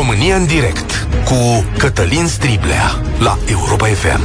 România în direct cu Cătălin Striblea la Europa FM.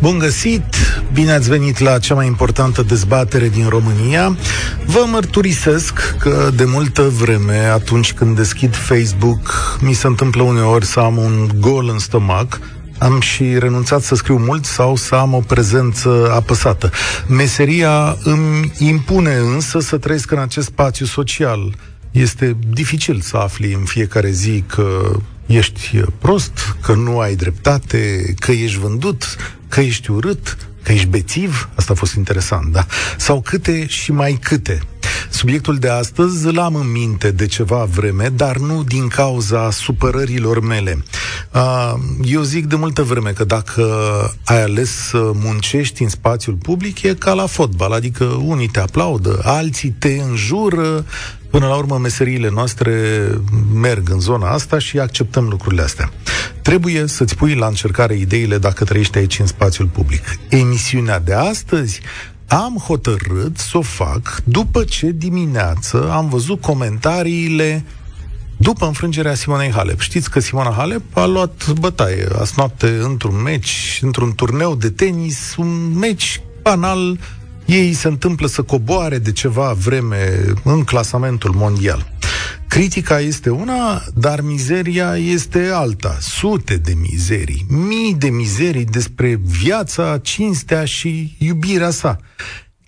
Bun găsit! Bine ați venit la cea mai importantă dezbatere din România. Vă mărturisesc că de multă vreme, atunci când deschid Facebook, mi se întâmplă uneori să am un gol în stomac, am și renunțat să scriu mult sau să am o prezență apăsată. Meseria îmi impune însă să trăiesc în acest spațiu social. Este dificil să afli în fiecare zi că ești prost, că nu ai dreptate, că ești vândut, că ești urât, că ești bețiv, asta a fost interesant, da? Sau câte și mai câte. Subiectul de astăzi îl am în minte de ceva vreme, dar nu din cauza supărărilor mele. Eu zic de multă vreme că dacă ai ales să muncești în spațiul public, e ca la fotbal, adică unii te aplaudă, alții te înjură, Până la urmă, meseriile noastre merg în zona asta și acceptăm lucrurile astea. Trebuie să-ți pui la încercare ideile dacă trăiești aici în spațiul public. Emisiunea de astăzi am hotărât să o fac după ce dimineață am văzut comentariile după înfrângerea Simonei Halep. Știți că Simona Halep a luat bătaie azi noapte într-un meci, într-un turneu de tenis, un meci banal ei se întâmplă să coboare de ceva vreme în clasamentul mondial. Critica este una, dar mizeria este alta. Sute de mizerii, mii de mizerii despre viața, cinstea și iubirea sa.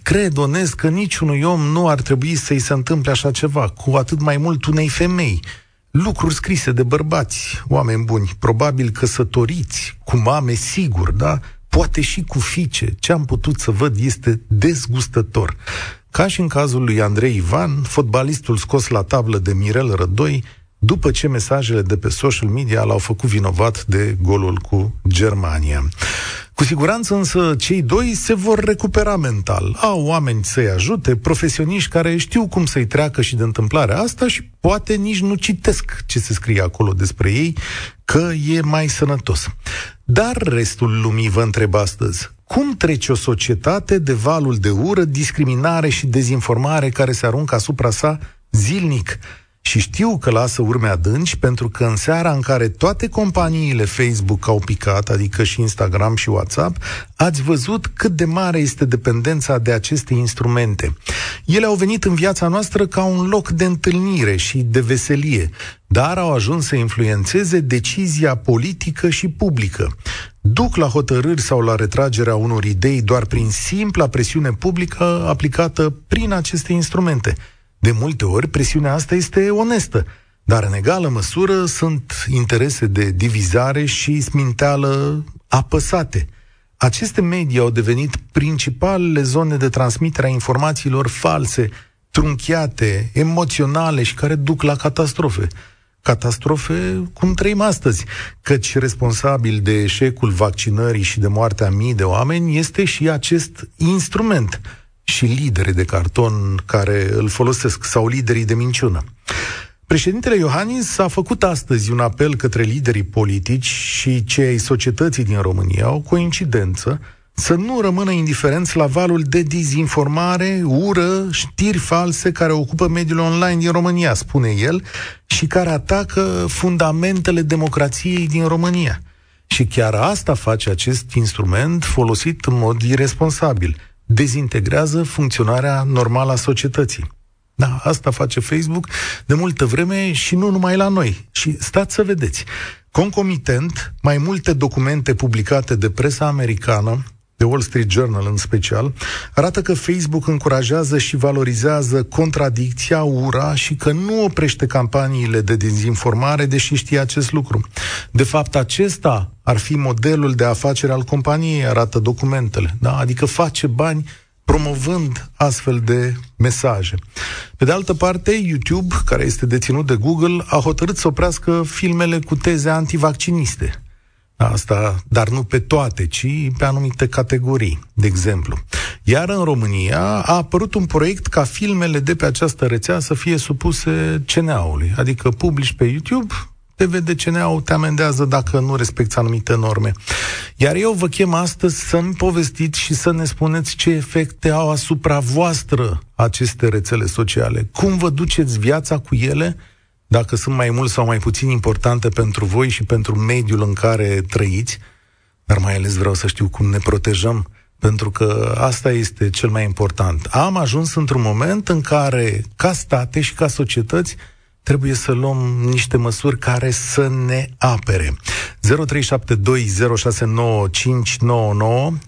Cred onest că niciunui om nu ar trebui să-i se întâmple așa ceva, cu atât mai mult unei femei. Lucruri scrise de bărbați, oameni buni, probabil căsătoriți, cu mame, sigur, da? Poate și cu fice. Ce am putut să văd este dezgustător. Ca și în cazul lui Andrei Ivan, fotbalistul scos la tablă de Mirel Rădoi, după ce mesajele de pe social media l-au făcut vinovat de golul cu Germania. Cu siguranță însă cei doi se vor recupera mental. Au oameni să-i ajute, profesioniști care știu cum să-i treacă și de întâmplarea asta și poate nici nu citesc ce se scrie acolo despre ei, că e mai sănătos. Dar restul lumii vă întreb astăzi, cum trece o societate de valul de ură, discriminare și dezinformare care se aruncă asupra sa zilnic? Și știu că lasă urme adânci pentru că în seara în care toate companiile Facebook au picat, adică și Instagram și WhatsApp, ați văzut cât de mare este dependența de aceste instrumente. Ele au venit în viața noastră ca un loc de întâlnire și de veselie, dar au ajuns să influențeze decizia politică și publică. Duc la hotărâri sau la retragerea unor idei doar prin simpla presiune publică aplicată prin aceste instrumente. De multe ori, presiunea asta este onestă, dar în egală măsură sunt interese de divizare și sminteală apăsate. Aceste medii au devenit principalele zone de transmitere a informațiilor false, trunchiate, emoționale și care duc la catastrofe. Catastrofe cum trăim astăzi, căci responsabil de eșecul vaccinării și de moartea mii de oameni este și acest instrument – și lideri de carton care îl folosesc, sau liderii de minciună. Președintele Iohannis a făcut astăzi un apel către liderii politici și cei societății din România, o coincidență, să nu rămână indiferenți la valul de dezinformare, ură, știri false care ocupă mediul online din România, spune el, și care atacă fundamentele democrației din România. Și chiar asta face acest instrument folosit în mod irresponsabil – dezintegrează funcționarea normală a societății. Da, asta face Facebook de multă vreme și nu numai la noi. Și stați să vedeți. Concomitent, mai multe documente publicate de presa americană The Wall Street Journal în special, arată că Facebook încurajează și valorizează contradicția, ura și că nu oprește campaniile de dezinformare, deși știe acest lucru. De fapt, acesta ar fi modelul de afacere al companiei, arată documentele. Da? Adică face bani promovând astfel de mesaje. Pe de altă parte, YouTube, care este deținut de Google, a hotărât să oprească filmele cu teze antivacciniste. Asta, dar nu pe toate, ci pe anumite categorii, de exemplu. Iar în România a apărut un proiect ca filmele de pe această rețea să fie supuse CNA-ului, adică publici pe YouTube, te vede CNA-ul, te amendează dacă nu respecti anumite norme. Iar eu vă chem astăzi să-mi povestiți și să ne spuneți ce efecte au asupra voastră aceste rețele sociale. Cum vă duceți viața cu ele? Dacă sunt mai mult sau mai puțin importante pentru voi și pentru mediul în care trăiți, dar mai ales vreau să știu cum ne protejăm, pentru că asta este cel mai important. Am ajuns într-un moment în care, ca state și ca societăți, trebuie să luăm niște măsuri care să ne apere. 0372069599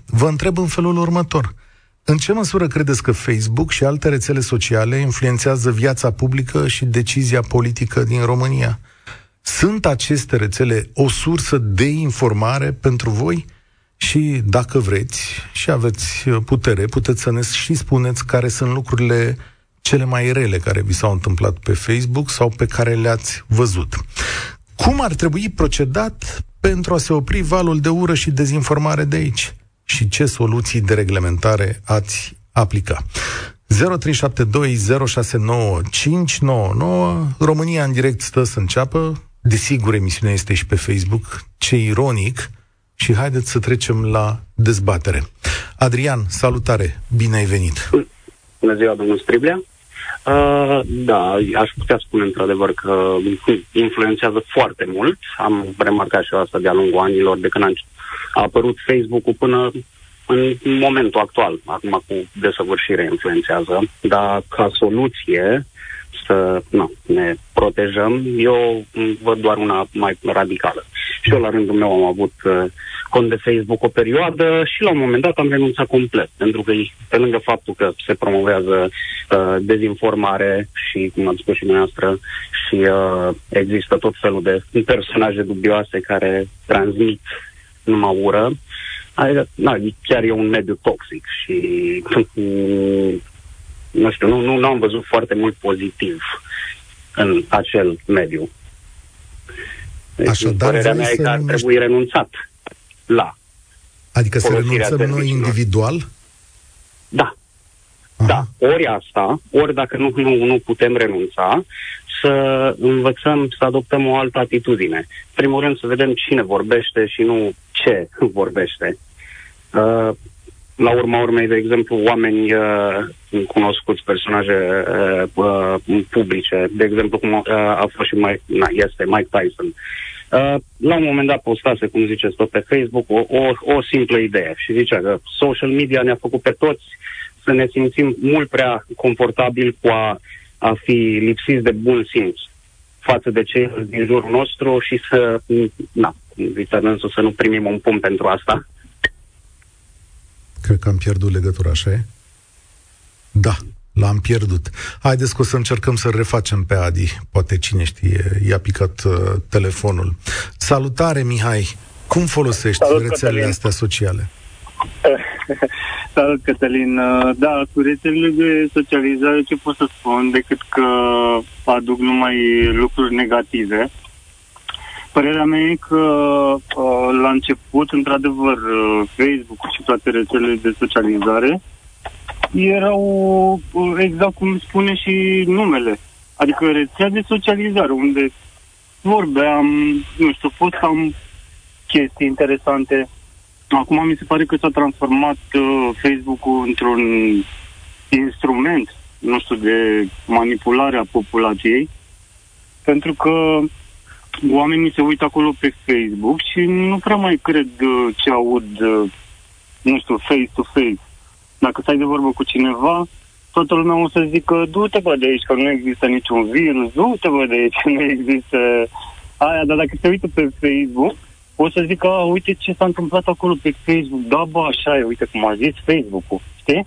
Vă întreb în felul următor. În ce măsură credeți că Facebook și alte rețele sociale influențează viața publică și decizia politică din România? Sunt aceste rețele o sursă de informare pentru voi? Și dacă vreți și aveți putere, puteți să ne și spuneți care sunt lucrurile cele mai rele care vi s-au întâmplat pe Facebook sau pe care le-ați văzut. Cum ar trebui procedat pentru a se opri valul de ură și dezinformare de aici? Și ce soluții de reglementare ați aplica? 0372069599 România în direct stă să înceapă. Desigur, emisiunea este și pe Facebook. Ce ironic! Și haideți să trecem la dezbatere. Adrian, salutare! Bine ai venit! Bună ziua, domnul Striblea! Uh, da, aș putea spune într-adevăr că influențează foarte mult. Am remarcat și eu asta de-a lungul anilor, de când a apărut Facebook-ul până în momentul actual. Acum cu desăvârșire influențează, dar ca soluție să na, ne protejăm, eu văd doar una mai radicală. Și eu la rândul meu am avut uh, cont de Facebook o perioadă și la un moment dat am renunțat complet, pentru că pe lângă faptul că se promovează uh, dezinformare și, cum ați spus și dumneavoastră, și uh, există tot felul de personaje dubioase care transmit numai ură, adică, na, chiar e un mediu toxic și nu știu, nu, nu, nu am văzut foarte mult pozitiv în acel mediu. Deci, Așadar, părerea mea e că ar trebui renunțat la Adică să renunțăm noi individual? Da. Aha. Da. Ori asta, ori dacă nu, nu, nu putem renunța, să învățăm să adoptăm o altă atitudine. Primul rând să vedem cine vorbește și nu ce vorbește. Uh, la urma urmei, de exemplu, oameni uh, cunoscuți, personaje uh, uh, publice, de exemplu, cum uh, a fost și Mike, na, este Mike Tyson. Uh, la un moment dat postase, cum ziceți tot pe Facebook, o, o, o simplă idee și zicea că social media ne-a făcut pe toți să ne simțim mult prea confortabil cu a, a fi lipsiți de bun simț față de cei din jurul nostru și să, na, zice să nu primim un pumn pentru asta. Cred că am pierdut legătura, așa e? Da, l-am pierdut. Haideți că o să încercăm să refacem pe Adi. Poate cine știe, i-a picat uh, telefonul. Salutare, Mihai! Cum folosești Salut, rețelele Cătălin. astea sociale? Salut, Cătălin. Uh, da, cu rețelele de socializare ce pot să spun decât că aduc numai lucruri negative. Părerea mea e că uh, la început, într-adevăr, uh, Facebook și toate rețelele de socializare erau uh, exact cum spune și numele. Adică rețea de socializare, unde vorbeam, nu știu, postam chestii interesante. Acum mi se pare că s-a transformat uh, Facebook-ul într-un instrument, nu știu, de manipulare a populației, pentru că oamenii se uită acolo pe Facebook și nu prea mai cred uh, ce aud, uh, nu știu, face-to-face. Dacă stai de vorbă cu cineva, toată lumea o să zică, du-te bă de aici, că nu există niciun virus, du-te bă de aici, că nu există aia, dar dacă se uită pe Facebook, o să zică, a, uite ce s-a întâmplat acolo pe Facebook, da, bă, așa e, uite cum a zis Facebook-ul, știi?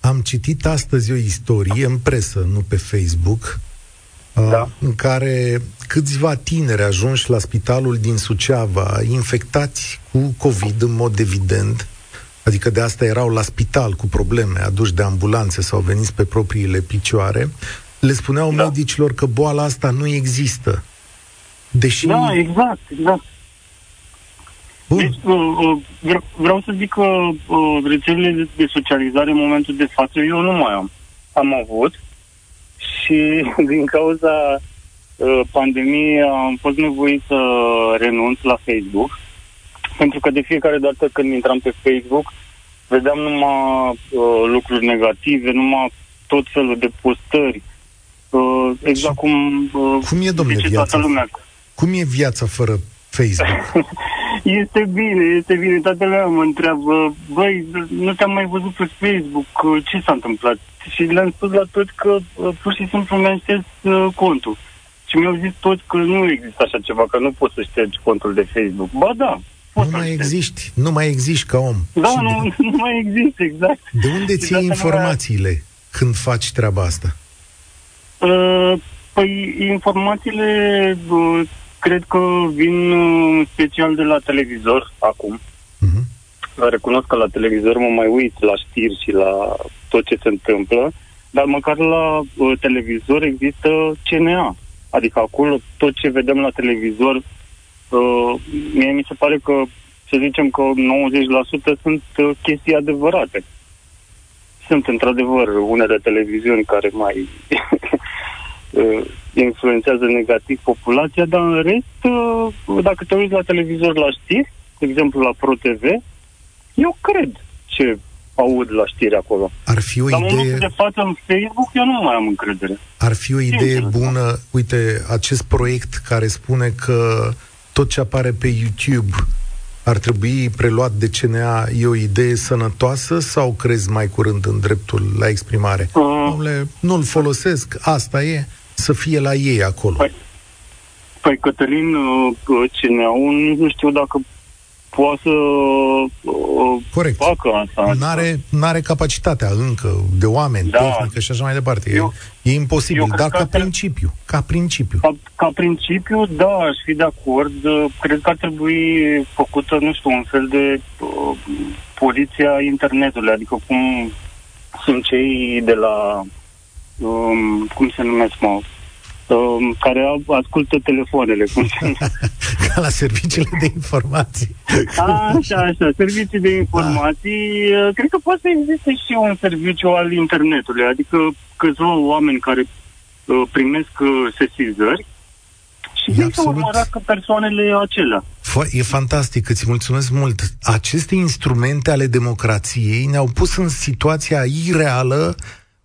Am citit astăzi o istorie în presă, nu pe Facebook, da. în care câțiva tineri ajunși la spitalul din Suceava, infectați cu COVID în mod evident, adică de asta erau la spital cu probleme, aduși de ambulanțe sau veniți pe propriile picioare, le spuneau da. medicilor că boala asta nu există. Deși... Da, exact, exact. Bun. Deci, uh, uh, vreau să zic că uh, rețelele de socializare în momentul de față eu nu mai am. Am avut, și din cauza uh, pandemiei am fost nevoit să renunț la Facebook, pentru că de fiecare dată când intram pe Facebook, vedeam numai uh, lucruri negative, numai tot felul de postări Uh, exact cum, uh, cum e, domnule, viața? toată lumea. Cum e viața fără Facebook? este bine, este bine. Toată lumea mă întreabă, băi, nu te-am mai văzut pe Facebook, ce s-a întâmplat? Și le-am spus la toți că uh, pur și simplu mi-am șters uh, contul. Și mi-au zis toți că nu există așa ceva, că nu poți să ștergi contul de Facebook. Ba da, nu mai existi, nu mai existi ca om. Da, nu, de... nu mai există, exact. De unde ți iei informațiile mai... când faci treaba asta? Uh, păi informațiile uh, cred că vin uh, special de la televizor acum. Uh-huh. Recunosc că la televizor mă mai uit la știri și la tot ce se întâmplă, dar măcar la uh, televizor există CNA. Adică acolo tot ce vedem la televizor, uh, mie mi se pare că, să zicem că 90% sunt uh, chestii adevărate. Sunt într-adevăr unele televiziuni care mai uh, influențează negativ populația, dar în rest, uh, dacă te uiți la televizor la știri, de exemplu la ProTV, eu cred ce aud la știri acolo. Ar fi o Dar idee... de față în Facebook, eu nu mai am încredere. Ar fi o idee Sincer, bună, uite, acest proiect care spune că tot ce apare pe YouTube ar trebui preluat de CNA, e o idee sănătoasă sau crezi mai curând în dreptul la exprimare? Uh, Dom'le, nu-l folosesc, asta e, să fie la ei acolo. Păi, păi Cătălin, uh, CNA-ul nu știu dacă poate să uh, Corect. facă asta. N-are, n-are capacitatea încă de oameni, da. tehnică și așa mai departe. Eu, e, e imposibil, dar ca principiu. Ca principiu. Ca, ca principiu, da, aș fi de acord. Cred că ar trebui făcută, nu știu, un fel de uh, poliția internetului, adică cum sunt cei de la um, cum se numesc, mă, um, care ascultă telefoanele. Cum se Ca la serviciile de informații. A, așa, așa, servicii de informații. Da. Cred că poate să existe și un serviciu al internetului, adică câțiva oameni care uh, primesc uh, sesizări și e să urmărească persoanele acelea. E fantastic, îți mulțumesc mult. Aceste instrumente ale democrației ne-au pus în situația ireală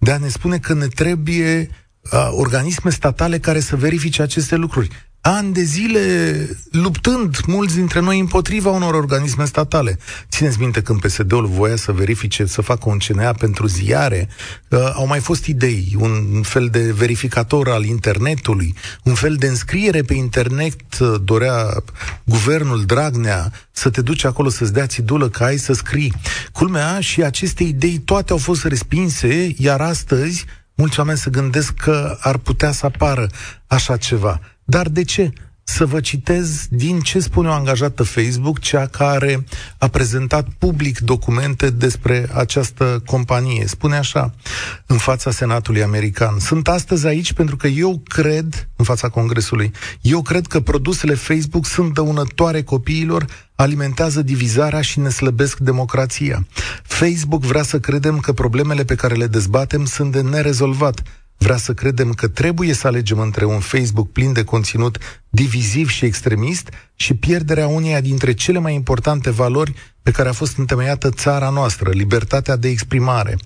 de a ne spune că ne trebuie uh, organisme statale care să verifice aceste lucruri ani de zile luptând mulți dintre noi împotriva unor organisme statale. Țineți minte când PSD-ul voia să verifice, să facă un CNA pentru ziare, uh, au mai fost idei, un fel de verificator al internetului, un fel de înscriere pe internet, uh, dorea guvernul Dragnea să te duci acolo să-ți dea țidulă că ai să scrii. Culmea și aceste idei toate au fost respinse, iar astăzi mulți oameni se gândesc că ar putea să apară așa ceva. Dar de ce? Să vă citez din ce spune o angajată Facebook, cea care a prezentat public documente despre această companie. Spune așa, în fața Senatului American. Sunt astăzi aici pentru că eu cred, în fața Congresului, eu cred că produsele Facebook sunt dăunătoare copiilor, alimentează divizarea și ne slăbesc democrația. Facebook vrea să credem că problemele pe care le dezbatem sunt de nerezolvat vrea să credem că trebuie să alegem între un Facebook plin de conținut diviziv și extremist și pierderea uneia dintre cele mai importante valori pe care a fost întemeiată țara noastră, libertatea de exprimare.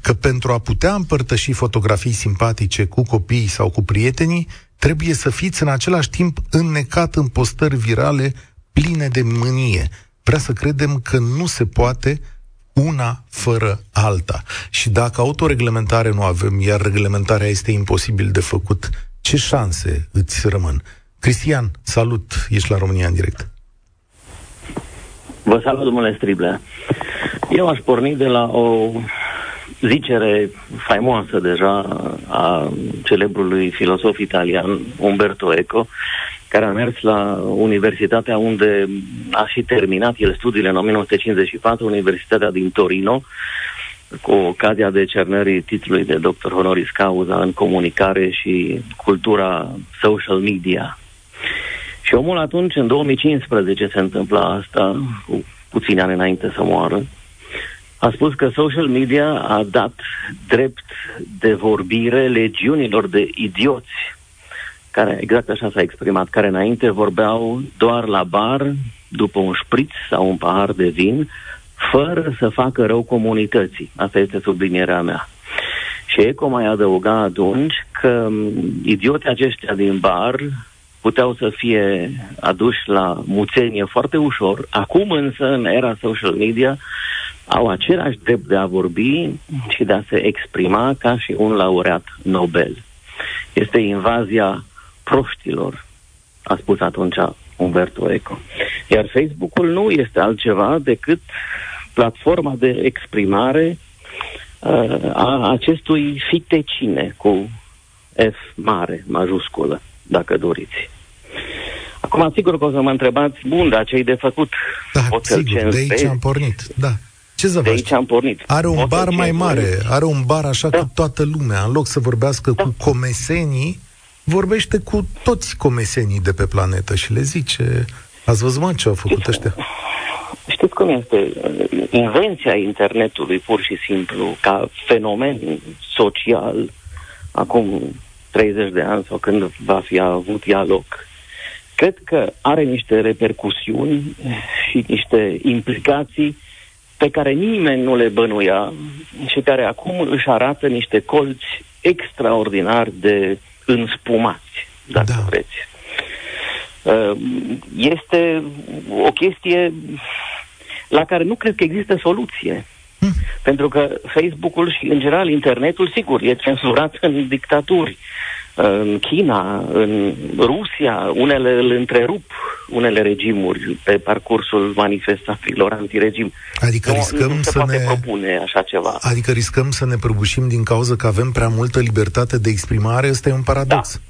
Că pentru a putea împărtăși fotografii simpatice cu copiii sau cu prietenii, trebuie să fiți în același timp înnecat în postări virale pline de mânie. Vrea să credem că nu se poate una fără alta. Și dacă autoreglementare nu avem, iar reglementarea este imposibil de făcut, ce șanse îți rămân? Cristian, salut, ești la România în direct. Vă salut, domnule Strible. Eu aș porni de la o zicere faimoasă deja a celebrului filosof italian Umberto Eco, care a mers la universitatea unde a și terminat el studiile în 1954, Universitatea din Torino, cu ocazia decernării titlului de doctor honoris causa în comunicare și cultura social media. Și omul atunci, în 2015, se întâmpla asta, cu puțini ani înainte să moară, a spus că social media a dat drept de vorbire legiunilor de idioți care exact așa s-a exprimat, care înainte vorbeau doar la bar, după un șpriț sau un pahar de vin, fără să facă rău comunității. Asta este sublinierea mea. Și Eco mai adăuga atunci că idioții aceștia din bar puteau să fie aduși la muțenie foarte ușor. Acum însă, în era social media, au același drept de a vorbi și de a se exprima ca și un laureat Nobel. Este invazia proștilor, a spus atunci Umberto Eco. Iar Facebook-ul nu este altceva decât platforma de exprimare uh, a acestui fitecine cu F mare, majusculă, dacă doriți. Acum, sigur că o să mă întrebați, bun, dar ce de făcut? Da, Pot sigur, de aici am pornit, da. Ce să de aici am pornit. Are un Pot bar mai mare, are un bar așa da. cu toată lumea. În loc să vorbească da. cu comesenii, vorbește cu toți comesenii de pe planetă și le zice, ați văzut mă ce au făcut știți, ăștia? Știți cum este? Invenția internetului, pur și simplu, ca fenomen social, acum 30 de ani sau când va fi avut ea loc, cred că are niște repercusiuni și niște implicații pe care nimeni nu le bănuia și care acum își arată niște colți extraordinari de înspumați, dacă da. vreți. Uh, este o chestie la care nu cred că există soluție. Hmm. Pentru că Facebook-ul și, în general, internetul, sigur, e censurat în dictaturi în China, în Rusia, unele îl întrerup unele regimuri pe parcursul manifestațiilor antiregim. Adică nu, riscăm nu se să poate ne propune așa ceva. Adică riscăm să ne prăbușim din cauza că avem prea multă libertate de exprimare, ăsta e un paradox. Da.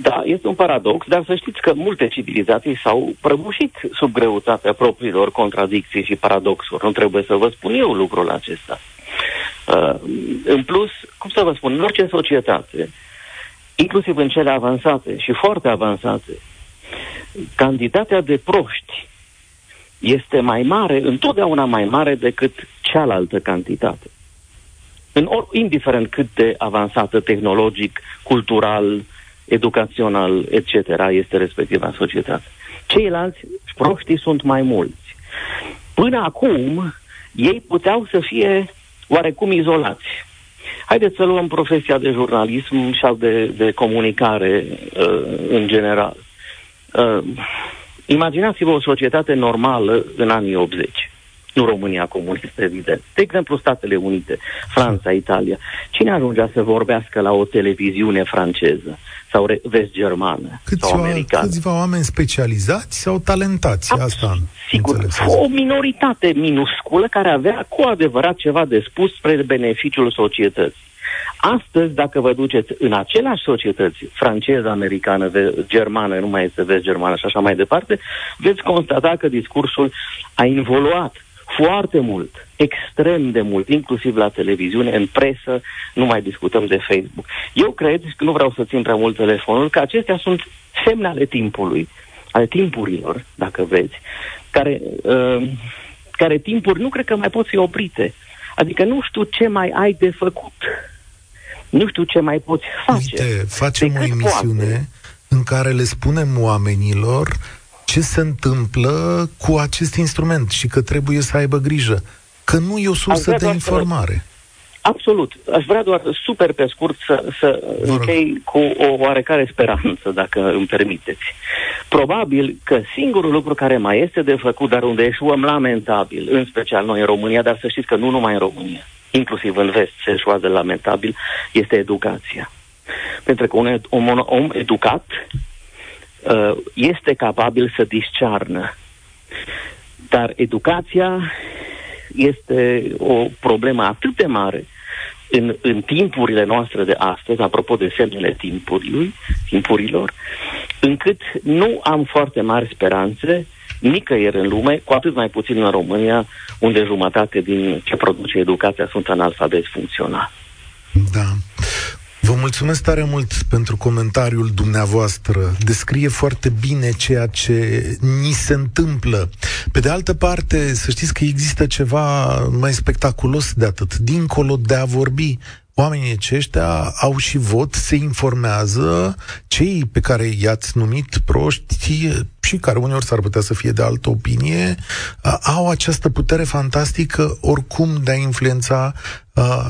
Da, este un paradox, dar să știți că multe civilizații s-au prăbușit sub greutatea propriilor contradicții și paradoxuri. Nu trebuie să vă spun eu lucrul acesta. Uh, în plus, cum să vă spun, în orice societate, inclusiv în cele avansate și foarte avansate, cantitatea de proști este mai mare, întotdeauna mai mare decât cealaltă cantitate. În or, indiferent cât de avansată tehnologic, cultural, educațional, etc. este respectiva societate. Ceilalți proștii sunt mai mulți. Până acum, ei puteau să fie oarecum izolați. Haideți să luăm profesia de jurnalism sau de, de comunicare uh, în general. Uh, imaginați-vă o societate normală în anii 80 nu România comunistă, evident. De exemplu, Statele Unite, Franța, Italia. Cine ajungea să vorbească la o televiziune franceză sau vest-germană Câți sau americană? Câțiva oameni specializați sau talentați, Ab- asta Sigur, o minoritate minusculă care avea cu adevărat ceva de spus spre beneficiul societății. Astăzi, dacă vă duceți în aceleași societăți, franceză, americană, germană, nu mai este vest-germană și așa mai departe, veți constata că discursul a involuat foarte mult, extrem de mult, inclusiv la televiziune, în presă, nu mai discutăm de Facebook. Eu cred, că nu vreau să țin prea mult telefonul, că acestea sunt semne ale timpului, ale timpurilor, dacă vreți, care, uh, care timpuri nu cred că mai pot fi oprite. Adică nu știu ce mai ai de făcut. Nu știu ce mai poți face. Uite, facem o emisiune poate. în care le spunem oamenilor ce se întâmplă cu acest instrument și că trebuie să aibă grijă, că nu e o sursă de informare. Să... Absolut. Aș vrea doar super pe scurt să, să închei cu o oarecare speranță, dacă îmi permiteți. Probabil că singurul lucru care mai este de făcut, dar unde eșuăm lamentabil, în special noi în România, dar să știți că nu numai în România, inclusiv în vest se eșuează lamentabil, este educația. Pentru că un om, om educat uh, este capabil să discearnă. Dar educația este o problemă atât de mare în, în timpurile noastre de astăzi, apropo de semnele timpului, timpurilor, încât nu am foarte mari speranțe nicăieri în lume, cu atât mai puțin în România, unde jumătate din ce produce educația sunt analfabeti funcționali. Da. Vă mulțumesc tare mult pentru comentariul dumneavoastră. Descrie foarte bine ceea ce ni se întâmplă. Pe de altă parte, să știți că există ceva mai spectaculos de atât. Dincolo de a vorbi, oamenii aceștia au și vot, se informează, cei pe care i-ați numit proști și care uneori s-ar putea să fie de altă opinie, au această putere fantastică oricum de a influența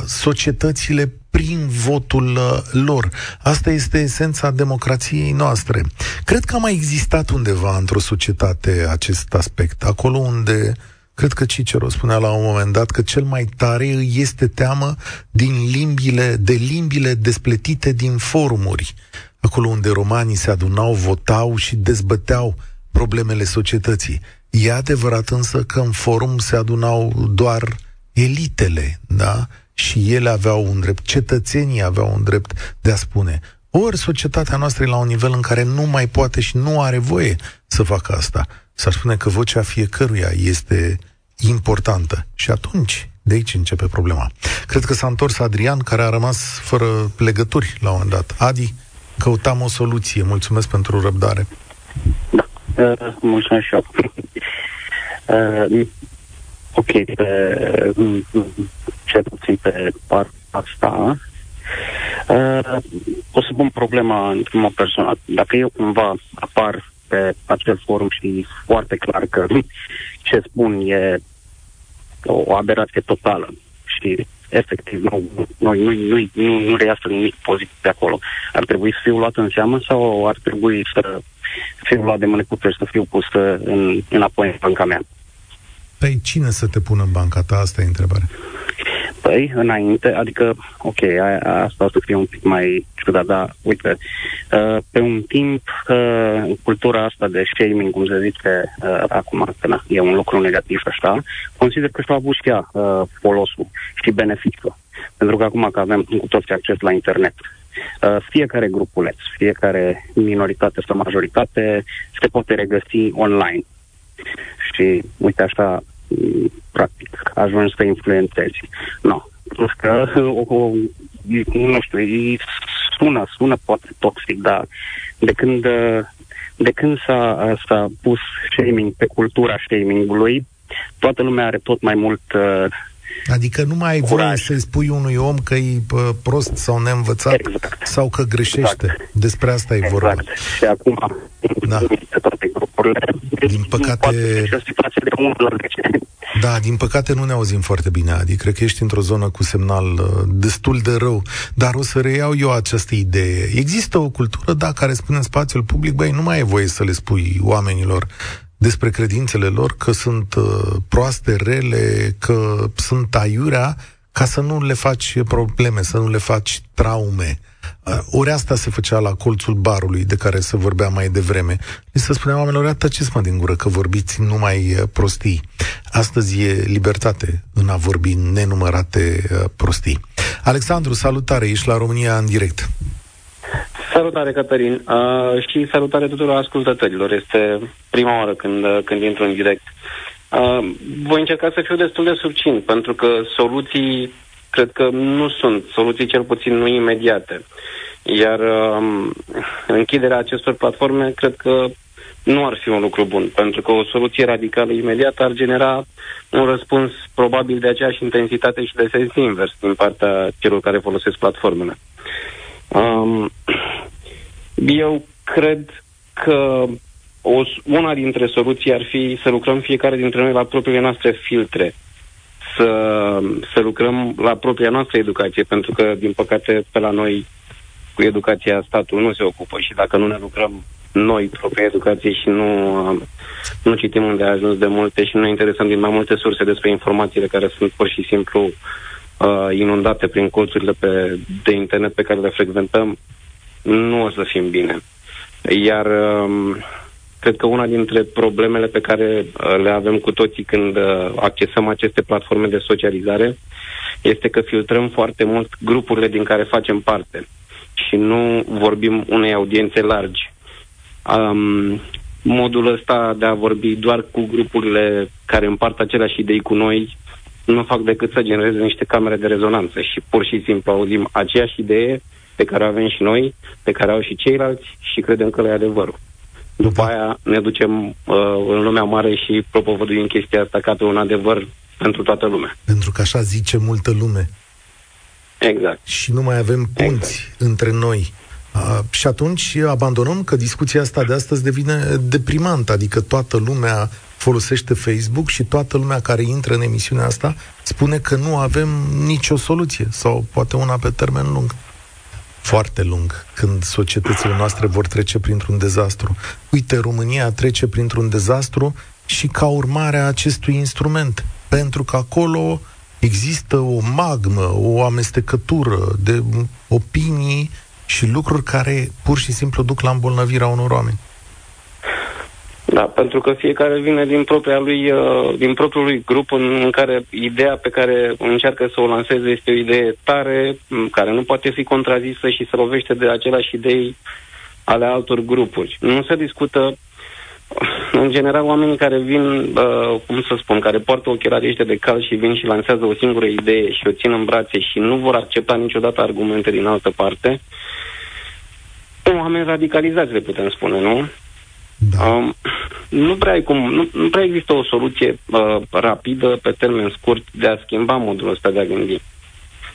societățile prin votul lor. Asta este esența democrației noastre. Cred că a mai existat undeva într-o societate acest aspect, acolo unde Cred că Cicero spunea la un moment dat că cel mai tare îi este teamă din limbile, de limbile despletite din forumuri, acolo unde romanii se adunau, votau și dezbăteau problemele societății. E adevărat însă că în forum se adunau doar elitele, da? Și ele aveau un drept, cetățenii aveau un drept de a spune. Ori societatea noastră e la un nivel în care nu mai poate și nu are voie să facă asta. S-ar spune că vocea fiecăruia este importantă. Și atunci, de aici începe problema. Cred că s-a întors Adrian, care a rămas fără legături la un moment dat. Adi, căutam o soluție. Mulțumesc pentru răbdare. Da, uh, mulțumesc și eu. Uh, ok, pe, ce puțin pe partea asta, uh, o să pun problema în mod personal. Dacă eu cumva apar pe acel forum și foarte clar că ce spun e o aberație totală și efectiv nu, noi nu, nu, nu, nu reiasă nimic pozitiv de acolo. Ar trebui să fiu luat în seamă sau ar trebui să fiu luat de mâne putere să fiu pus în, înapoi în banca mea? Păi cine să te pună în banca ta? Asta e întrebarea. Păi, înainte, adică, ok, a, asta o să fie un pic mai ciudat, dar, uite, uh, pe un timp, uh, cultura asta de shaming, cum se zice uh, acum, că na, e un lucru negativ așa, consider că și-a avut și ea uh, folosul și beneficiul. Pentru că acum că avem cu toți acces la internet, uh, fiecare grupuleț, fiecare minoritate sau majoritate se poate regăsi online. Și, uite așa, practic, ajungi să influențezi. Nu. Plus că, o, o, nu știu, e, sună, sună poate toxic, dar de când, de când s-a, s-a pus shaming pe cultura shaming-ului, toată lumea are tot mai mult uh, Adică nu mai ai voie să-i spui unui om că e prost sau neînvățat exact. sau că greșește. Exact. Despre asta e exact. vorba. Și acum, da. toate grupurile, din păcate... Da, din păcate nu ne auzim foarte bine, Adi. Cred că ești într-o zonă cu semnal uh, destul de rău. Dar o să reiau eu această idee. Există o cultură, da, care spune în spațiul public, băi, nu mai e voie să le spui oamenilor despre credințele lor, că sunt uh, proaste, rele, că sunt aiurea, ca să nu le faci probleme, să nu le faci traume. Uh, ori asta se făcea la colțul barului de care se vorbea mai devreme. Li se spunea oamenilor, tăceți mă din gură că vorbiți numai uh, prostii. Astăzi e libertate în a vorbi nenumărate uh, prostii. Alexandru, salutare, ești la România în direct. Salutare, Cătălin, uh, și salutare tuturor ascultătorilor. Este prima oară când, uh, când intru în direct. Uh, voi încerca să fiu destul de succint, pentru că soluții cred că nu sunt, soluții cel puțin nu imediate. Iar uh, închiderea acestor platforme cred că nu ar fi un lucru bun, pentru că o soluție radicală imediată ar genera un răspuns probabil de aceeași intensitate și de sens invers din partea celor care folosesc platformele. Um, eu cred că o, una dintre soluții ar fi să lucrăm fiecare dintre noi la propriile noastre filtre, să, să lucrăm la propria noastră educație, pentru că, din păcate, pe la noi cu educația statul nu se ocupă și dacă nu ne lucrăm noi propria educație și nu, nu citim unde a ajuns de multe și nu ne interesăm din mai multe surse despre informațiile care sunt pur și simplu uh, inundate prin colțurile pe, de internet pe care le frecventăm, nu o să fim bine. Iar um, cred că una dintre problemele pe care uh, le avem cu toții când uh, accesăm aceste platforme de socializare este că filtrăm foarte mult grupurile din care facem parte și nu vorbim unei audiențe largi. Um, modul ăsta de a vorbi doar cu grupurile care împart aceleași idei cu noi nu fac decât să genereze niște camere de rezonanță și pur și simplu auzim aceeași idee pe care o avem și noi, pe care au și ceilalți și credem că le e adevărul. După aia ne ducem uh, în lumea mare și propovăduim chestia asta ca pe un adevăr pentru toată lumea. Pentru că așa zice multă lume. Exact. Și nu mai avem punți exact. între noi. Uh, și atunci abandonăm că discuția asta de astăzi devine deprimantă, adică toată lumea folosește Facebook și toată lumea care intră în emisiunea asta spune că nu avem nicio soluție sau poate una pe termen lung foarte lung când societățile noastre vor trece printr-un dezastru. Uite, România trece printr-un dezastru și ca urmare a acestui instrument, pentru că acolo există o magmă, o amestecătură de opinii și lucruri care pur și simplu duc la îmbolnăvirea unor oameni. Da, pentru că fiecare vine din propria lui, uh, din propriul lui grup în, în care ideea pe care încearcă să o lanseze este o idee tare, care nu poate fi contrazisă și se lovește de aceleași idei ale altor grupuri. Nu se discută în general, oamenii care vin, uh, cum să spun, care poartă ochelari ăștia de cal și vin și lansează o singură idee și o țin în brațe și nu vor accepta niciodată argumente din altă parte, oameni radicalizați, le putem spune, nu? Da. Um, nu prea ai cum, nu, nu prea există o soluție uh, rapidă, pe termen scurt, de a schimba modul ăsta de a gândi.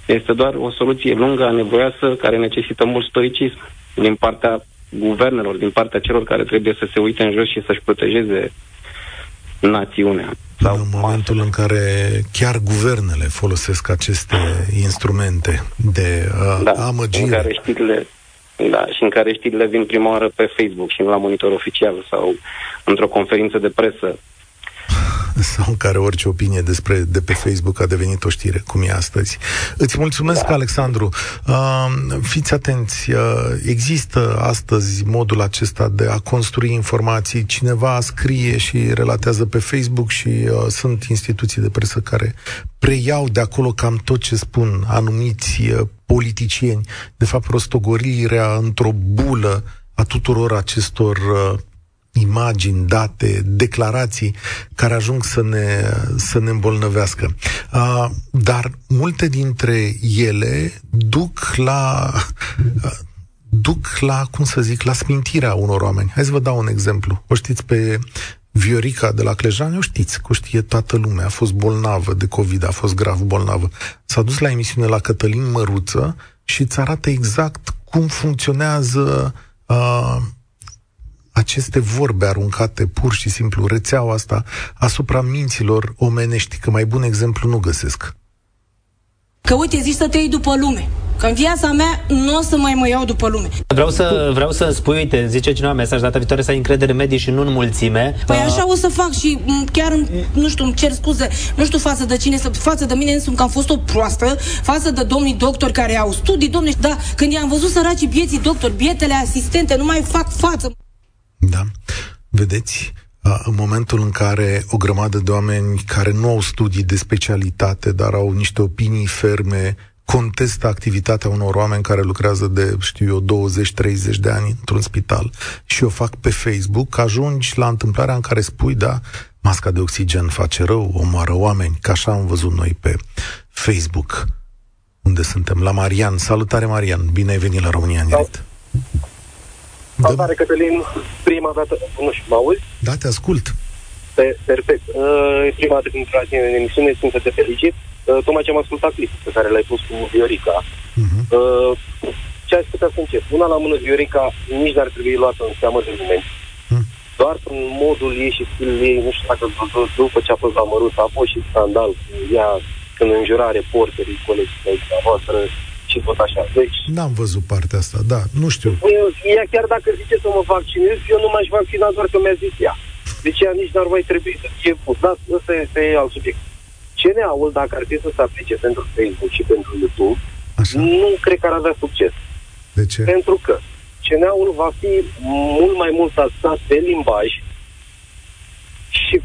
Este doar o soluție lungă, anevoioasă, care necesită mult stoicism din partea guvernelor, din partea celor care trebuie să se uite în jos și să-și protejeze națiunea. Sau în momentul în care chiar guvernele folosesc aceste instrumente de uh, da, amăgire. În care știrile, da, și în care știrile vin prima oară pe Facebook și nu la monitor oficial sau într-o conferință de presă sau în care orice opinie despre de pe Facebook a devenit o știre, cum e astăzi. Îți mulțumesc, da. Alexandru. Uh, fiți atenți, uh, există astăzi modul acesta de a construi informații. Cineva scrie și relatează pe Facebook și uh, sunt instituții de presă care preiau de acolo cam tot ce spun anumiți uh, politicieni. De fapt, rostogorirea într-o bulă a tuturor acestor uh, imagini, date, declarații care ajung să ne, să ne îmbolnăvească. Uh, dar multe dintre ele duc la uh, duc la, cum să zic, la smintirea unor oameni. Hai să vă dau un exemplu. O știți pe Viorica de la Clejan, o știți, că o știe toată lumea, a fost bolnavă de COVID, a fost grav bolnavă. S-a dus la emisiune la Cătălin Măruță și îți arată exact cum funcționează uh, aceste vorbe aruncate pur și simplu, rețeaua asta asupra minților omenești, că mai bun exemplu nu găsesc. Că uite, zici să te iei după lume. Că în viața mea nu o să mai mă iau după lume. Vreau să, vreau să spui, uite, zice cineva mesaj data viitoare să ai încredere în medii și nu în mulțime. Păi uh... așa o să fac și chiar, nu știu, îmi cer scuze, nu știu față de cine, față de mine însumi că am fost o proastă, față de domnii doctori care au studii, domne, da, când i-am văzut săracii bieții doctori, bietele asistente, nu mai fac față. Da. Vedeți, în momentul în care o grămadă de oameni care nu au studii de specialitate, dar au niște opinii ferme, contestă activitatea unor oameni care lucrează de, știu eu, 20-30 de ani într-un spital și o fac pe Facebook, ajungi la întâmplarea în care spui, da, masca de oxigen face rău, omoară oameni, ca așa am văzut noi pe Facebook. Unde suntem? La Marian. Salutare, Marian. Bine ai venit la România în direct. Salutare, Cătălin. Prima dată, nu știu, mă auzi? Da, te ascult. Pe, perfect. Uh, prima dată când intrați în emisiune, țin să te felicit. Uh, tocmai ce am ascultat clipul pe care l-ai pus cu Viorica. Uh-huh. Uh, ce aș putea să încep? Una la mână, Viorica nici n-ar trebui luată în seamă de nimeni. Uh-huh. Doar în modul ei și stilul ei, nu știu dacă după ce a fost amărut, a fost și scandal cu ea când înjura reporterii, colegii voastră, și tot așa. Deci... N-am văzut partea asta, da, nu știu. Ea chiar dacă zice să mă vaccinez, eu nu m-aș vaccina doar că mi-a zis ea. Deci ea nici n-ar mai trebui să fie pus. Da, ăsta este alt subiect. CNA-ul, dacă ar fi să se aplice pentru Facebook și pentru YouTube, Așa. nu cred că ar avea succes. De ce? Pentru că CNA-ul va fi mult mai mult axat pe limbaj și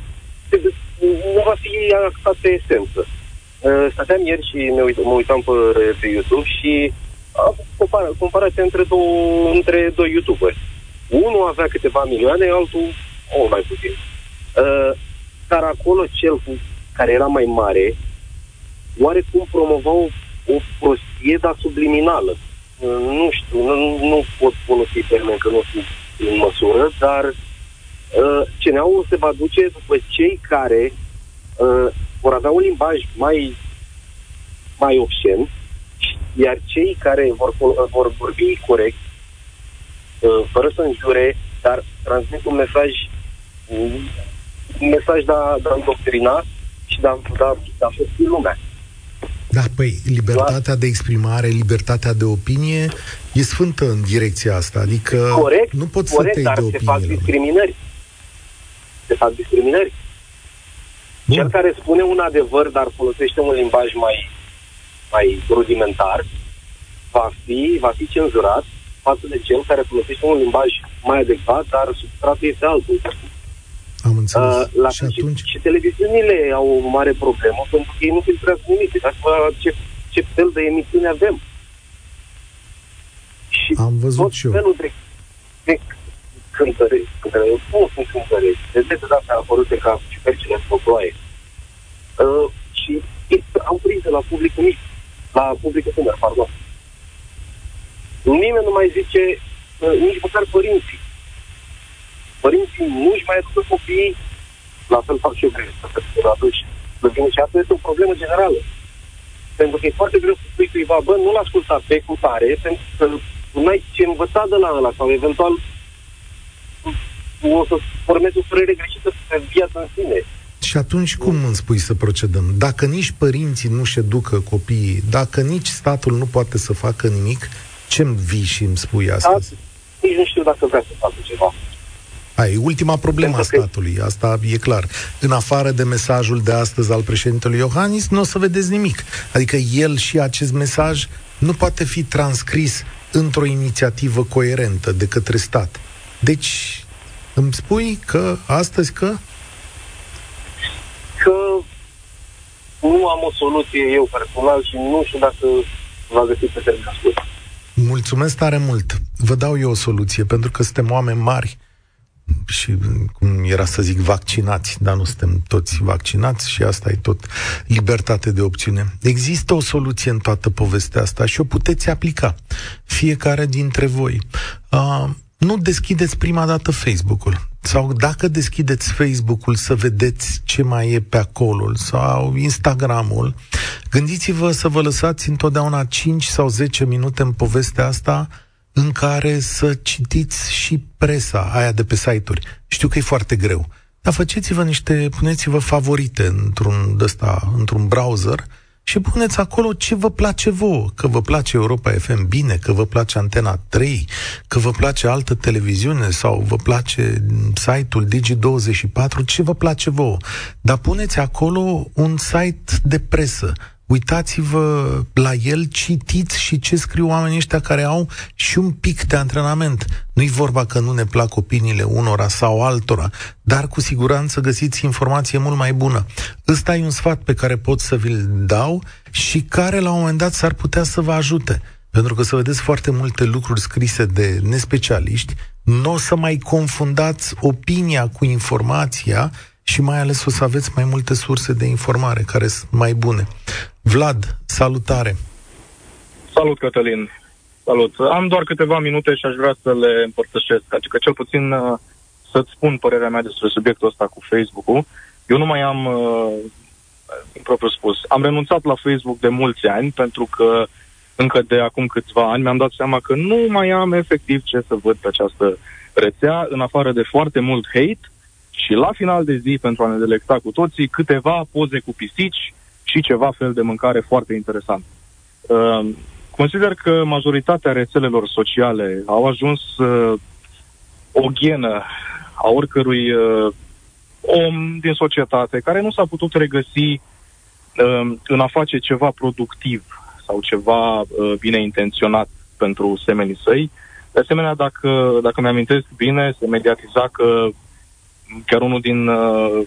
nu va fi axat pe esență. Uh, stăteam ieri și ne uit- mă uitam pe, pe YouTube și am compara- comparație între două, între doi youtuberi. Unul avea câteva milioane, altul mult mai puțin. Uh, dar acolo cel cu care era mai mare, oarecum promova o, o prostie, dar subliminală. Uh, nu știu, nu, nu pot folosi termen că nu sunt în măsură, dar uh, CNA-ul se va duce după cei care uh, vor avea un limbaj mai, mai obscen, iar cei care vor, vor vorbi corect uh, fără să înjure, dar transmit un mesaj un mesaj de a, de a îndoctrina și de a, de a, de a folosi lumea. Da, păi, libertatea de exprimare, libertatea de opinie e sfântă în direcția asta. Adică corect, nu pot corect, să te dar de se opinie. fac discriminări. Se fac discriminări. Bun. Cel care spune un adevăr, dar folosește un limbaj mai, mai rudimentar, va fi, va fi cenzurat față de cel care folosește un limbaj mai adecvat, dar substratul este altul. Am înțeles. Uh, la și și, atunci? și televiziunile au o mare problemă pentru că ei nu filtrează nimic. Uitați-vă ce, ce fel de emisiune avem. Și Am văzut tot și eu. felul de, de cântări, cântări, nu sunt cântări, de data de astea apărute ca ciupercile în ploaie. Uh, și au prins de la publicul mic, la publicul tânăr, pardon. Nimeni nu mai zice, uh, nici măcar părinții. Părinții nu-și mai educă copiii, la fel fac și eu, cred, că atunci. Și asta este o problemă generală. Pentru că e foarte greu să spui cuiva, bă, nu-l asculta pe cu tare, pentru că nu ai ce învăța de la ăla, sau eventual o să formezi o părere greșită pe viața în sine. Și atunci cum îmi spui să procedăm? Dacă nici părinții nu-și educă copiii, dacă nici statul nu poate să facă nimic, ce-mi vii și îmi spui astăzi? Nici nu știu dacă vrea să facă ceva. Ai, ultima problemă a Pentru că- statului, asta e clar. În afară de mesajul de astăzi al președintelui Iohannis, nu o să vedeți nimic. Adică el și acest mesaj nu poate fi transcris într-o inițiativă coerentă de către stat. Deci, îmi spui că astăzi că Că nu am o soluție eu personal și nu știu dacă va găsi pe termen scurt. Mulțumesc tare mult. Vă dau eu o soluție, pentru că suntem oameni mari și, cum era să zic, vaccinați, dar nu suntem toți vaccinați și asta e tot libertate de opțiune. Există o soluție în toată povestea asta și o puteți aplica, fiecare dintre voi. Uh, nu deschideți prima dată Facebook-ul. Sau dacă deschideți Facebook-ul să vedeți ce mai e pe acolo, sau Instagram-ul, gândiți-vă să vă lăsați întotdeauna 5 sau 10 minute în povestea asta în care să citiți și presa aia de pe site-uri. Știu că e foarte greu, dar faceți-vă niște, puneți-vă favorite într-un, ăsta, într-un browser și puneți acolo ce vă place vouă, că vă place Europa FM bine, că vă place Antena 3, că vă place altă televiziune sau vă place site-ul Digi24, ce vă place vouă. Dar puneți acolo un site de presă, uitați-vă la el, citiți și ce scriu oamenii ăștia care au și un pic de antrenament. Nu-i vorba că nu ne plac opiniile unora sau altora, dar cu siguranță găsiți informație mult mai bună. Ăsta e un sfat pe care pot să vi-l dau și care la un moment dat s-ar putea să vă ajute. Pentru că să vedeți foarte multe lucruri scrise de nespecialiști, nu o să mai confundați opinia cu informația și mai ales o să aveți mai multe surse de informare care sunt mai bune. Vlad, salutare! Salut, Cătălin! Salut! Am doar câteva minute și aș vrea să le împărtășesc. Adică, cel puțin, uh, să-ți spun părerea mea despre subiectul ăsta cu Facebook-ul. Eu nu mai am, uh, propriu spus, am renunțat la Facebook de mulți ani pentru că încă de acum câțiva ani mi-am dat seama că nu mai am efectiv ce să văd pe această rețea, în afară de foarte mult hate și la final de zi, pentru a ne delecta cu toții, câteva poze cu pisici și ceva fel de mâncare foarte interesant. Uh, consider că majoritatea rețelelor sociale au ajuns uh, o ghenă a oricărui uh, om din societate care nu s-a putut regăsi uh, în a face ceva productiv sau ceva uh, bine intenționat pentru semenii săi. De asemenea, dacă, dacă mi-amintesc bine, se mediatiza că chiar unul din uh,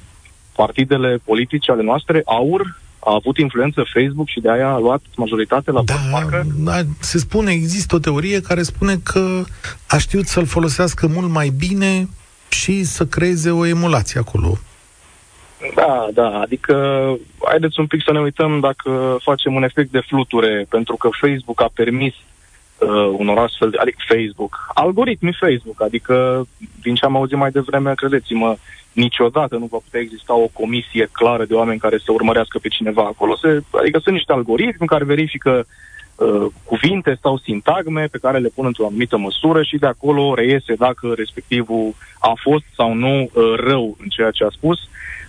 partidele politice ale noastre, AUR, a avut influență Facebook și de aia a luat majoritate la Da, parcă. da, se spune, există o teorie care spune că a știut să-l folosească mult mai bine și să creeze o emulație acolo. Da, da, adică haideți un pic să ne uităm dacă facem un efect de fluture, pentru că Facebook a permis uh, unor astfel de, adică Facebook, algoritmii Facebook, adică din ce am auzit mai devreme, credeți-mă, niciodată nu va putea exista o comisie clară de oameni care să urmărească pe cineva acolo. Se, adică sunt niște algoritmi care verifică uh, cuvinte sau sintagme pe care le pun într-o anumită măsură și de acolo reiese dacă respectivul a fost sau nu uh, rău în ceea ce a spus.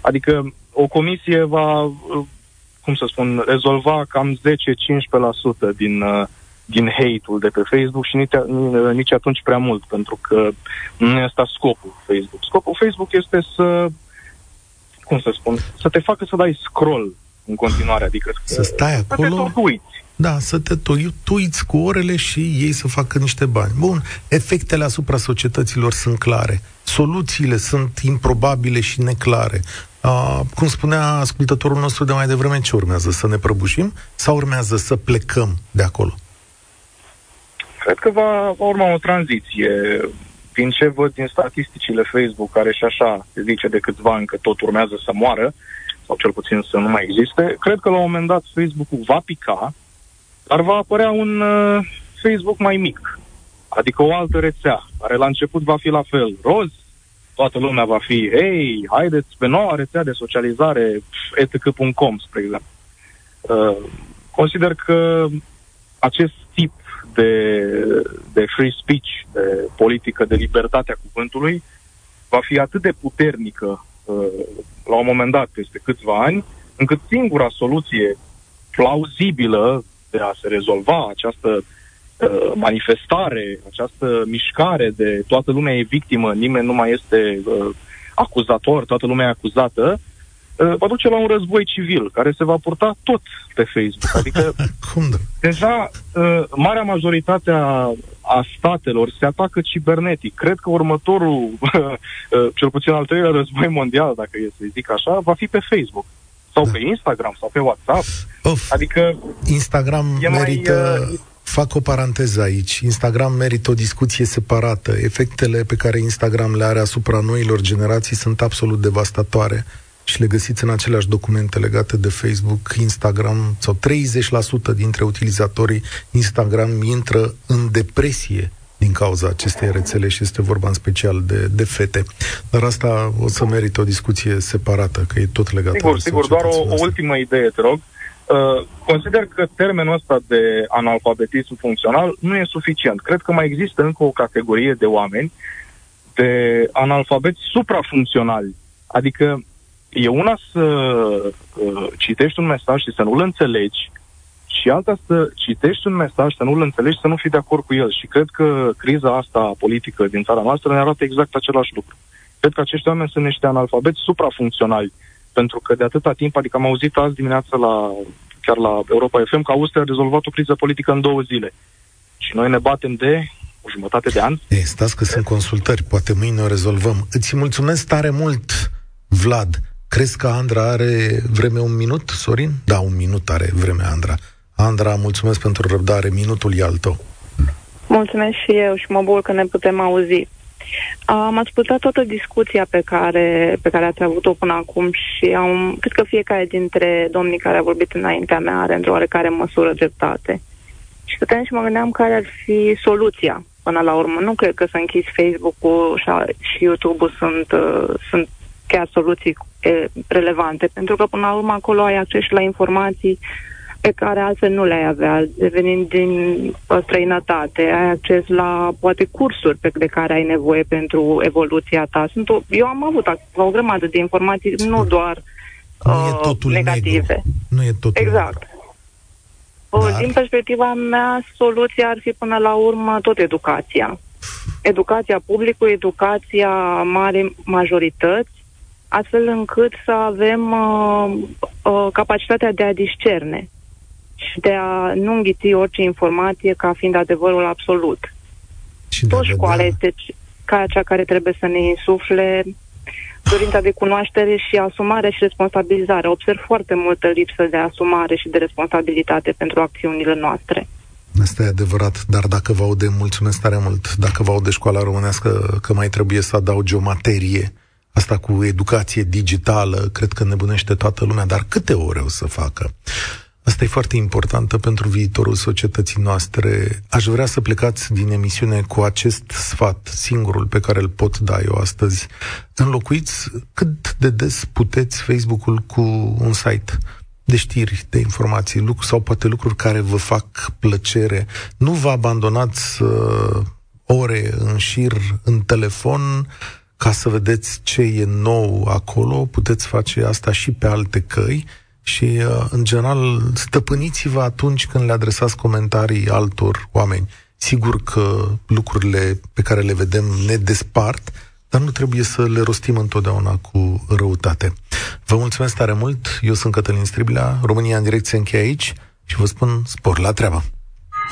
Adică o comisie va, uh, cum să spun, rezolva cam 10-15% din, uh, din hate-ul de pe Facebook și nici, uh, nici atunci prea mult, pentru că nu este scopul Facebook. Scopul Facebook este să, cum să spun, să te facă să dai scroll în continuare, adică să stai acolo, să te uiți. Da, să te tuiți cu orele și ei să facă niște bani. Bun, efectele asupra societăților sunt clare. Soluțiile sunt improbabile și neclare. Uh, cum spunea ascultătorul nostru de mai devreme, ce urmează? Să ne prăbușim sau urmează să plecăm de acolo? Cred că va, va urma o tranziție. Din ce văd din statisticile Facebook, care și așa se zice de câțiva ani că tot urmează să moară, sau cel puțin să nu mai existe, cred că la un moment dat Facebook-ul va pica, dar va apărea un uh, Facebook mai mic, adică o altă rețea, care la început va fi la fel roz, toată lumea va fi, hei, haideți pe noua rețea de socializare, etc.com, spre exemplu. Uh, consider că acest tip de, de free speech, de politică, de libertatea cuvântului, va fi atât de puternică uh, la un moment dat, peste câțiva ani, încât singura soluție plauzibilă de a se rezolva această uh, manifestare, această mișcare de toată lumea e victimă, nimeni nu mai este uh, acuzator, toată lumea e acuzată, uh, va duce la un război civil care se va purta tot pe Facebook. Adică Cum de? deja uh, marea majoritate a, a statelor se atacă cibernetic. Cred că următorul, uh, cel puțin al treilea război mondial, dacă e să zic așa, va fi pe Facebook sau da. pe Instagram sau pe WhatsApp. Of, Adică Instagram e mai, merită... uh, Fac o paranteză aici. Instagram merită o discuție separată. Efectele pe care Instagram le are asupra noilor generații sunt absolut devastatoare și le găsiți în aceleași documente legate de Facebook, Instagram, sau 30% dintre utilizatorii Instagram intră în depresie din cauza acestei rețele și este vorba în special de, de fete. Dar asta o să merită o discuție separată, că e tot legat. Sigur, sigur, doar o, o ultimă idee, te rog. Uh, consider că termenul ăsta de analfabetism funcțional nu e suficient. Cred că mai există încă o categorie de oameni de analfabeti suprafuncționali. Adică e una să uh, citești un mesaj și să nu-l înțelegi și alta să citești un mesaj, să nu-l înțelegi, să nu fii de acord cu el. Și cred că criza asta politică din țara noastră ne arată exact același lucru. Cred că acești oameni sunt niște analfabeti suprafuncționali. Pentru că de atâta timp, adică am auzit azi dimineață la, chiar la Europa FM că Austria a rezolvat o criză politică în două zile. Și noi ne batem de o jumătate de an. Ei, stați că sunt consultări, poate mâine o rezolvăm. Îți mulțumesc tare mult, Vlad. Crezi că Andra are vreme un minut, Sorin? Da, un minut are vreme Andra. Andra, mulțumesc pentru răbdare, minutul e al tău. Mulțumesc și eu și mă bucur că ne putem auzi. Am ascultat toată discuția pe care, pe care ați avut-o până acum și am, cred că fiecare dintre domnii care a vorbit înaintea mea are într-o oarecare măsură dreptate. Și stăteam și mă gândeam care ar fi soluția până la urmă. Nu cred că să închizi Facebook-ul și YouTube-ul sunt, uh, sunt chiar soluții e, relevante, pentru că până la urmă acolo ai acces la informații pe care altfel nu le-ai avea, venind din străinătate, ai acces la poate cursuri pe de care ai nevoie pentru evoluția ta. Sunt o, eu am avut o grămadă de informații, nu doar nu uh, e totul negative. Negru. Nu e totul Exact. Negru. Dar... Din perspectiva mea, soluția ar fi până la urmă tot educația. Educația publicului, educația mare majorități, astfel încât să avem uh, uh, capacitatea de a discerne și de a nu înghiți orice informație ca fiind adevărul absolut. Și Tot școala este ca cea care trebuie să ne insufle dorința de cunoaștere și asumare și responsabilizare. Observ foarte multă lipsă de asumare și de responsabilitate pentru acțiunile noastre. Asta e adevărat, dar dacă vă aude, mulțumesc tare mult, dacă vă aude școala românească că mai trebuie să adaugi o materie, asta cu educație digitală, cred că nebunește toată lumea, dar câte ore o să facă? Asta e foarte importantă pentru viitorul societății noastre. Aș vrea să plecați din emisiune cu acest sfat, singurul pe care îl pot da eu astăzi. Înlocuiți cât de des puteți Facebook-ul cu un site. de știri, de informații, lucruri sau poate lucruri care vă fac plăcere. Nu vă abandonați uh, ore în șir în telefon ca să vedeți ce e nou acolo. Puteți face asta și pe alte căi și, uh, în general, stăpâniți-vă atunci când le adresați comentarii altor oameni. Sigur că lucrurile pe care le vedem ne despart, dar nu trebuie să le rostim întotdeauna cu răutate. Vă mulțumesc tare mult, eu sunt Cătălin Striblea, România în direcție încheie aici și vă spun spor la treabă.